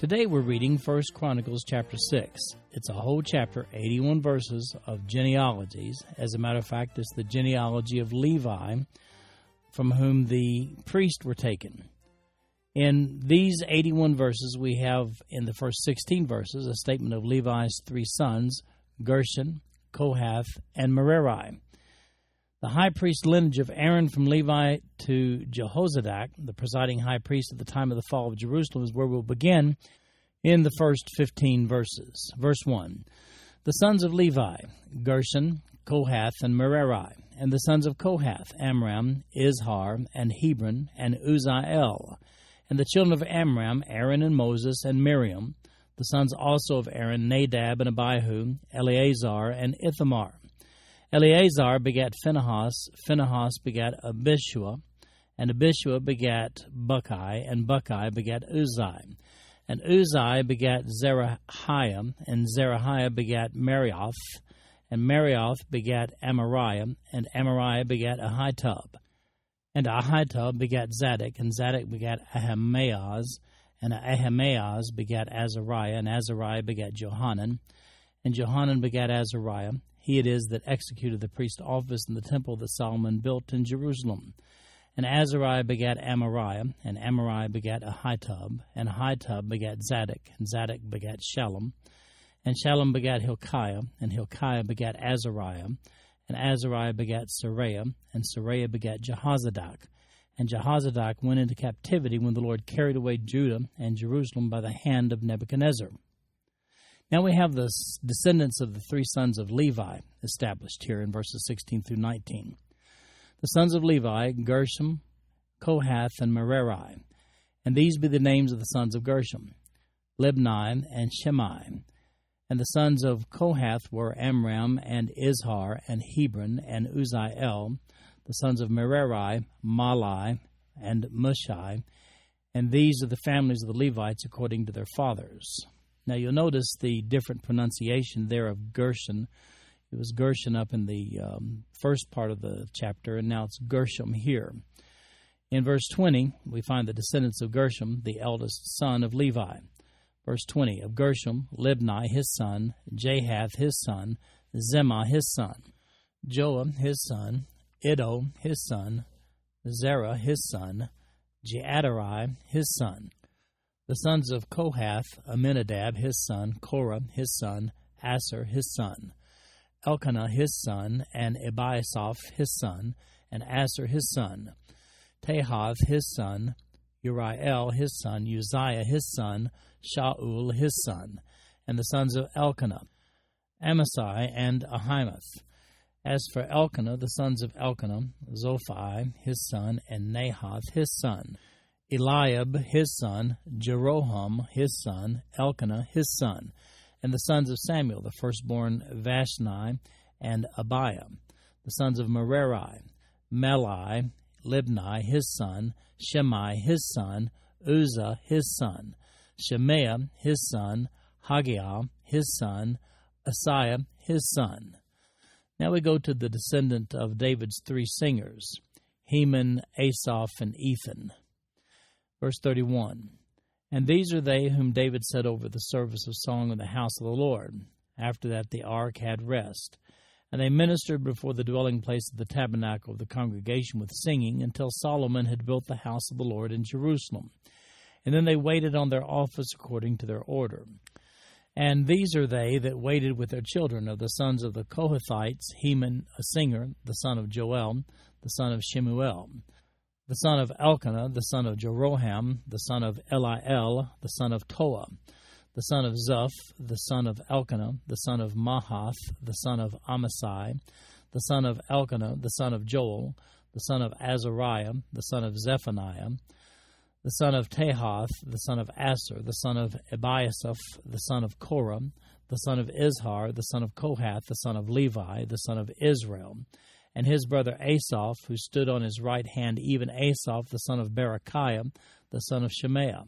Today we're reading 1 Chronicles chapter 6. It's a whole chapter, 81 verses of genealogies. As a matter of fact, it's the genealogy of Levi, from whom the priests were taken. In these 81 verses, we have in the first 16 verses a statement of Levi's three sons, Gershon, Kohath, and Merari. The high priest lineage of Aaron from Levi to Jehozadak, the presiding high priest at the time of the fall of Jerusalem, is where we'll begin in the first 15 verses. Verse 1 The sons of Levi, Gershon, Kohath, and Merari, and the sons of Kohath, Amram, Izhar, and Hebron, and Uzziel, and the children of Amram, Aaron and Moses, and Miriam, the sons also of Aaron, Nadab and Abihu, Eleazar, and Ithamar. Eleazar begat Phinehas, Phinehas begat Abishua, and Abishua begat Bucki, and Bucki begat Uzzi. And Uzzi begat Zerahiah, and Zerahiah begat Meraioth, and Meraioth begat Amariah, and Amariah begat Ahitub. And Ahitub begat Zadok, and Zadok begat Ahimaaz, and Ahimaaz begat Azariah, and Azariah begat Johanan, and Johanan begat Azariah, he it is that executed the priest's office in the temple that Solomon built in Jerusalem. And Azariah begat Amariah, and Amariah begat Ahitub, and Ahitub begat Zadok, and Zadok begat Shallum, and Shallum begat Hilkiah, and Hilkiah begat Azariah, and Azariah begat Seraiah, and Seraiah begat Jehozadak. And Jehozadak went into captivity when the Lord carried away Judah and Jerusalem by the hand of Nebuchadnezzar. Now we have the descendants of the three sons of Levi established here in verses 16 through 19. The sons of Levi, Gershom, Kohath, and Merari. And these be the names of the sons of Gershom, Libni and Shimei. And the sons of Kohath were Amram and Izhar and Hebron and Uzziel. The sons of Merari, Mahli and Mushi. And these are the families of the Levites according to their fathers. Now you'll notice the different pronunciation there of Gershon. It was Gershon up in the um, first part of the chapter, and now it's Gershom here. In verse 20, we find the descendants of Gershom, the eldest son of Levi. Verse 20 of Gershom, Libni his son, Jahath his son, Zimmah his son, Joah his son, Iddo his son, Zerah his son, Jeaterai his son. The sons of Kohath, Amminadab his son, Korah his son, Assir his son, Elkanah his son, and Ebiasaph his son, and Assir his son, Tahath his son, Uriel his son, Uzziah his son, Shaul his son, and the sons of Elkanah, Amasai and Ahimoth. As for Elkanah, the sons of Elkanah, Zophai his son, and Nahath his son. Eliab his son, Jeroham his son, Elkanah his son, and the sons of Samuel, the firstborn Vashni and Abiah, the sons of Merari, Mahli, Libni his son, Shimei his son, Uzzah his son, Shemaiah his son, Haggiah his son, Asaiah his son. Now we go to the descendant of David's three singers, Heman, Asaph, and Ethan. Verse 31 And these are they whom David set over the service of song in the house of the Lord. After that, the ark had rest. And they ministered before the dwelling place of the tabernacle of the congregation with singing until Solomon had built the house of the Lord in Jerusalem. And then they waited on their office according to their order. And these are they that waited with their children of the sons of the Kohathites, Heman a singer, the son of Joel, the son of Shemuel the son of Elkanah, the son of Jeroham, the son of Eliel, the son of Toah, the son of Zuph, the son of Elkanah, the son of Mahath, the son of Amasai, the son of Elkanah, the son of Joel, the son of Azariah, the son of Zephaniah, the son of Tahath, the son of Asher, the son of Ebiasaph, the son of Korah, the son of Izhar, the son of Kohath, the son of Levi, the son of Israel, and his brother Asaph, who stood on his right hand, even Asaph, the son of Berechiah, the son of Shemaiah,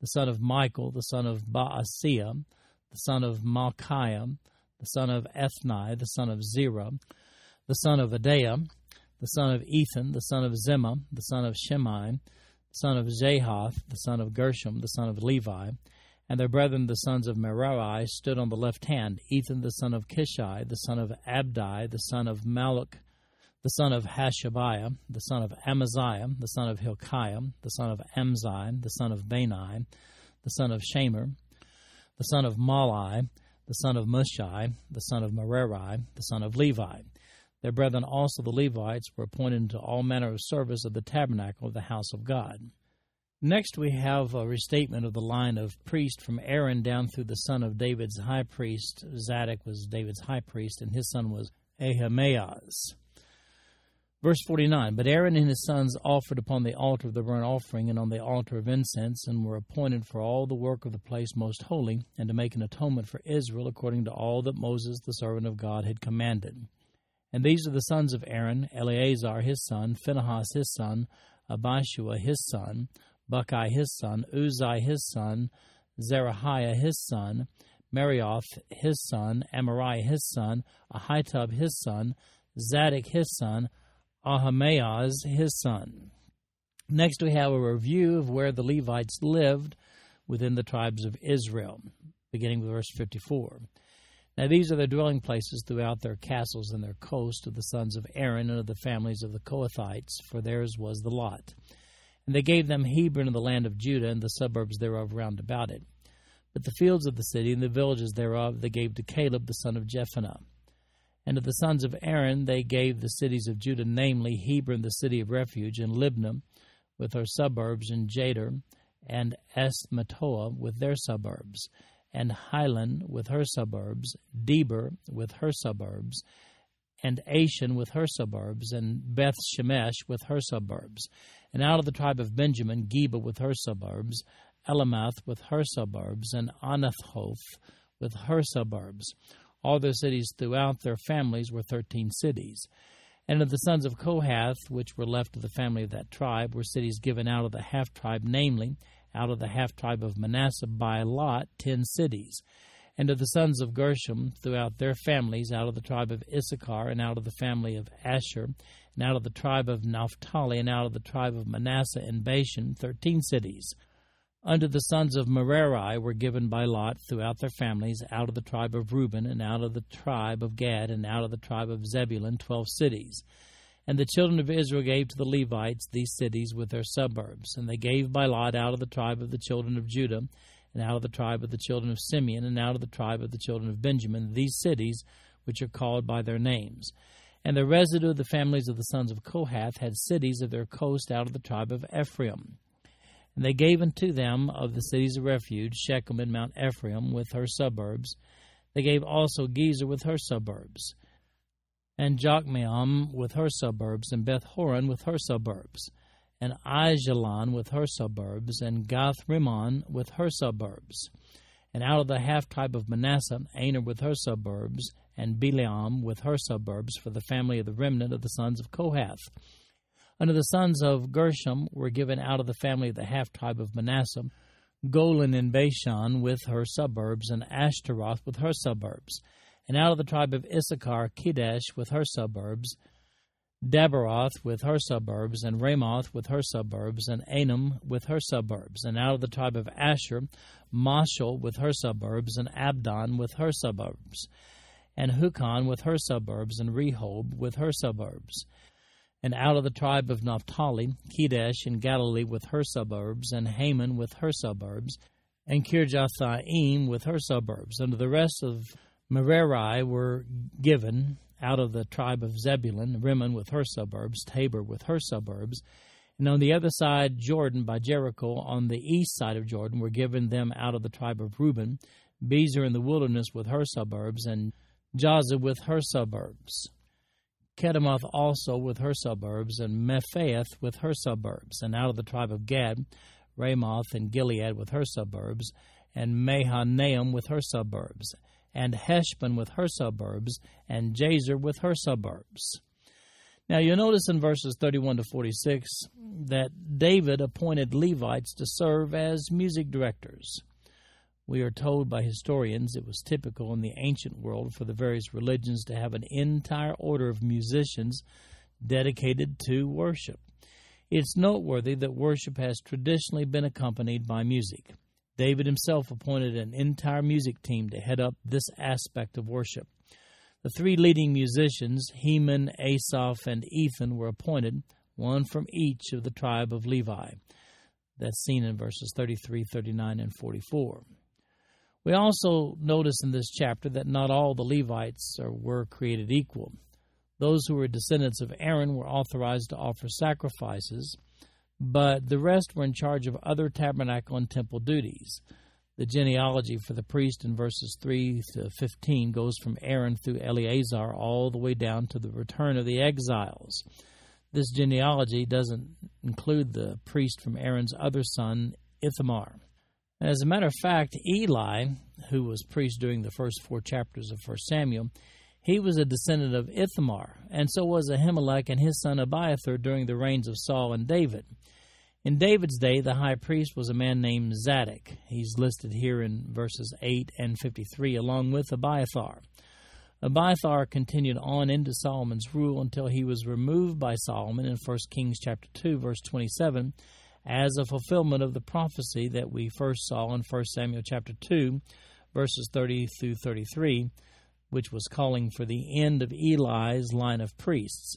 the son of Michael, the son of Baaseiah, the son of Malchiah, the son of Ethni, the son of Zerah, the son of Adaiah, the son of Ethan, the son of Zimmah, the son of Shimei, the son of Jahath, the son of Gershom, the son of Levi, and their brethren the sons of Merari stood on the left hand, Ethan the son of Kishi, the son of Abdi, the son of Malluch, the son of Hashabiah, the son of Amaziah, the son of Hilkiah, the son of Amzi, the son of Bani, the son of Shamer, the son of Mahli, the son of Mushi, the son of Merari, the son of Levi. Their brethren also the Levites were appointed into all manner of service of the tabernacle of the house of God. Next, we have a restatement of the line of priest from Aaron down through the son of David's high priest. Zadok was David's high priest, and his son was Ahimaaz. Verse 49 But Aaron and his sons offered upon the altar of the burnt offering and on the altar of incense, and were appointed for all the work of the place most holy, and to make an atonement for Israel according to all that Moses the servant of God had commanded. And these are the sons of Aaron Eleazar his son, Phinehas his son, Abishua his son, Bucki his son, Uzzi his son, Zerahiah his son, Meraioth his son, Amariah his son, Ahitub his son, Zadok his son, Ahimaaz his son. Next, we have a review of where the Levites lived within the tribes of Israel, beginning with verse 54. Now, these are their dwelling places throughout their castles and their coast of the sons of Aaron and of the families of the Kohathites, for theirs was the lot. And they gave them Hebron and the land of Judah and the suburbs thereof round about it. But the fields of the city and the villages thereof they gave to Caleb the son of Jephunneh. And to the sons of Aaron they gave the cities of Judah, namely Hebron, the city of refuge, and Libnah with her suburbs, and Jattir, and Eshtemoa with their suburbs, and Hilen with her suburbs, Debir with her suburbs, and Ashan with her suburbs, and Beth Shemesh with her suburbs. And out of the tribe of Benjamin, Geba with her suburbs, Alemeth with her suburbs, and Anathoth with her suburbs. All their cities throughout their families were thirteen cities. And of the sons of Kohath, which were left of the family of that tribe, were cities given out of the half tribe, namely, out of the half tribe of Manasseh by lot, ten cities. And of the sons of Gershom, throughout their families, out of the tribe of Issachar, and out of the family of Asher, and out of the tribe of Naphtali, and out of the tribe of Manasseh and Bashan, thirteen cities. Unto the sons of Merari were given by lot throughout their families out of the tribe of Reuben, and out of the tribe of Gad, and out of the tribe of Zebulun, twelve cities. And the children of Israel gave to the Levites these cities with their suburbs. And they gave by lot out of the tribe of the children of Judah, and out of the tribe of the children of Simeon, and out of the tribe of the children of Benjamin, these cities which are called by their names. And the residue of the families of the sons of Kohath had cities of their coast out of the tribe of Ephraim. And they gave unto them of the cities of refuge Shechem and Mount Ephraim with her suburbs. They gave also Gezer with her suburbs, and Jokmeam with her suburbs, and Beth Horon with her suburbs, and Ajalon with her suburbs, and Gath Rimmon with her suburbs. And out of the half tribe of Manasseh, Aner with her suburbs, and Bileam with her suburbs, for the family of the remnant of the sons of Kohath. Unto the sons of Gershom were given out of the family of the half tribe of Manasseh Golan in Bashan with her suburbs, and Ashtaroth with her suburbs. And out of the tribe of Issachar, Kedesh with her suburbs, Daberath with her suburbs, and Ramoth with her suburbs, and Anam with her suburbs. And out of the tribe of Asher, Mashal with her suburbs, and Abdon with her suburbs, and Hukok with her suburbs, and Rehob with her suburbs and out of the tribe of Naphtali, Kedesh in Galilee with her suburbs, and Haman with her suburbs, and Kirjathaim with her suburbs. And the rest of Merari were given out of the tribe of Zebulun, Rimmon with her suburbs, Tabor with her suburbs. And on the other side, Jordan by Jericho, on the east side of Jordan, were given them out of the tribe of Reuben, Bezer in the wilderness with her suburbs, and Jahzah with her suburbs. Kedemoth also with her suburbs, and Mephaath with her suburbs. And out of the tribe of Gad, Ramoth and Gilead with her suburbs, and Mahanaim with her suburbs, and Heshbon with her suburbs, and Jazer with her suburbs. Now you'll notice in verses 31 to 46 that David appointed Levites to serve as music directors. We are told by historians it was typical in the ancient world for the various religions to have an entire order of musicians dedicated to worship. It's noteworthy that worship has traditionally been accompanied by music. David himself appointed an entire music team to head up this aspect of worship. The three leading musicians, Heman, Asaph, and Ethan, were appointed, one from each of the tribe of Levi. That's seen in verses 33, 39, and 44. We also notice in this chapter that not all the Levites were created equal. Those who were descendants of Aaron were authorized to offer sacrifices, but the rest were in charge of other tabernacle and temple duties. The genealogy for the priest in verses 3 to 15 goes from Aaron through Eleazar all the way down to the return of the exiles. This genealogy doesn't include the priest from Aaron's other son, Ithamar. As a matter of fact, Eli, who was priest during the first four chapters of 1 Samuel, he was a descendant of Ithamar, and so was Ahimelech and his son Abiathar during the reigns of Saul and David. In David's day, the high priest was a man named Zadok. He's listed here in verses 8 and 53, along with Abiathar. Abiathar continued on into Solomon's rule until he was removed by Solomon in 1 Kings chapter 2 verse 27 as a fulfillment of the prophecy that we first saw in 1 Samuel chapter 2 verses 30 through 33 which was calling for the end of Eli's line of priests.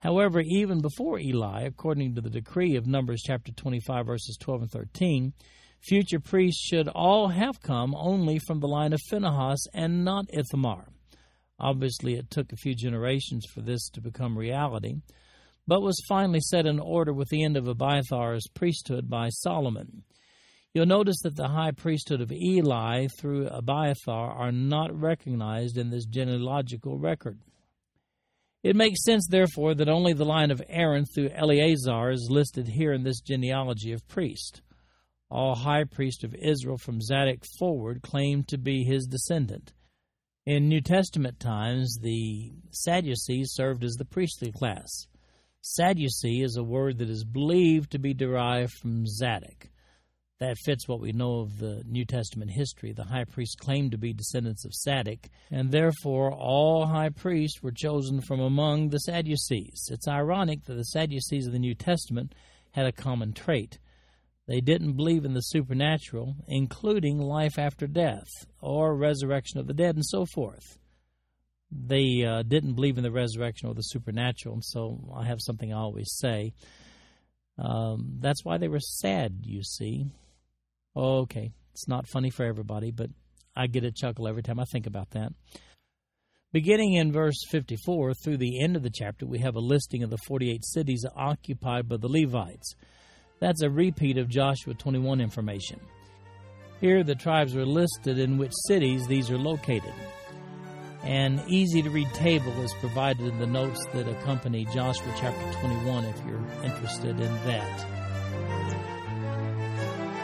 However, even before Eli, according to the decree of Numbers chapter 25, verses 12 and 13, future priests should all have come only from the line of Phinehas and not Ithamar. Obviously, it took a few generations for this to become reality, but was finally set in order with the end of Abiathar's priesthood by Solomon. You'll notice that the high priesthood of Eli through Abiathar are not recognized in this genealogical record. It makes sense, therefore, that only the line of Aaron through Eleazar is listed here in this genealogy of priest. All high priests of Israel from Zadok forward claim to be his descendant. In New Testament times, the Sadducees served as the priestly class. Sadducee is a word that is believed to be derived from Zadok. That fits what we know of the New Testament history. The high priests claimed to be descendants of Zadok, and therefore all high priests were chosen from among the Sadducees. It's ironic that the Sadducees of the New Testament had a common trait. They didn't believe in the supernatural, including life after death, or resurrection of the dead, and so forth. They uh, didn't believe in the resurrection or the supernatural, and so I have something I always say. Um, that's why they were sad, you see. Okay, it's not funny for everybody, but I get a chuckle every time I think about that. Beginning in verse 54 through the end of the chapter, we have a listing of the 48 cities occupied by the Levites. That's a repeat of Joshua 21 information. Here, the tribes are listed in which cities these are located. An easy to read table is provided in the notes that accompany Joshua chapter 21 if you're interested in that.